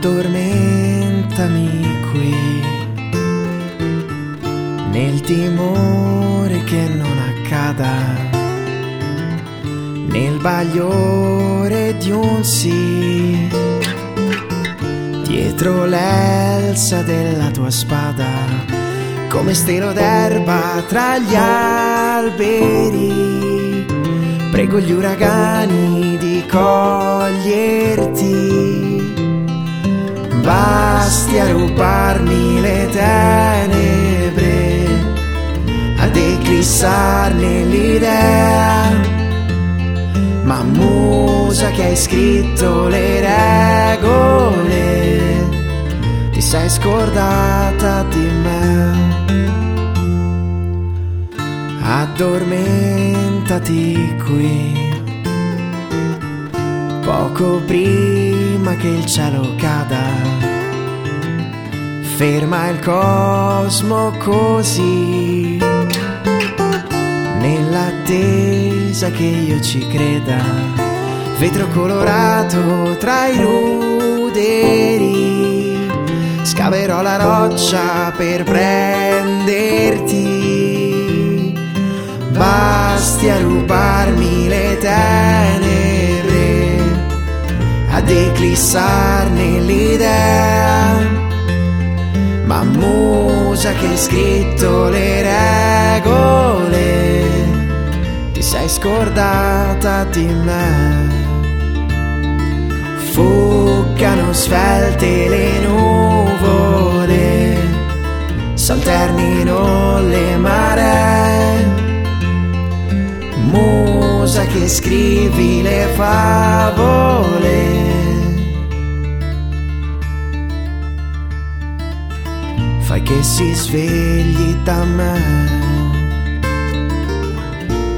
Addormentami qui nel timore che non accada, nel bagliore di un sì, dietro l'elsa della tua spada, come stelo d'erba tra gli alberi. Prego gli uragani di coglierti rubarmi le tenebre, ad eclissarne l'idea. Ma musa che hai scritto le regole, ti sei scordata di me. Addormentati qui poco prima che il cielo cada. Ferma il cosmo così, nell'attesa che io ci creda. Vetro colorato tra i ruderi, scaverò la roccia per prenderti. Basti a rubarmi le tenebre ad eclissarne l'idea. Ma musa che hai scritto le regole, ti sei scordata di me. Fuccano svelte le nuvole, s'alternino le maree. Musa che scrivi le favole che si svegli da me,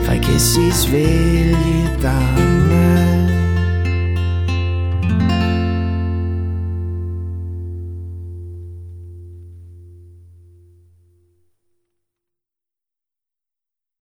fai che si svegli da me.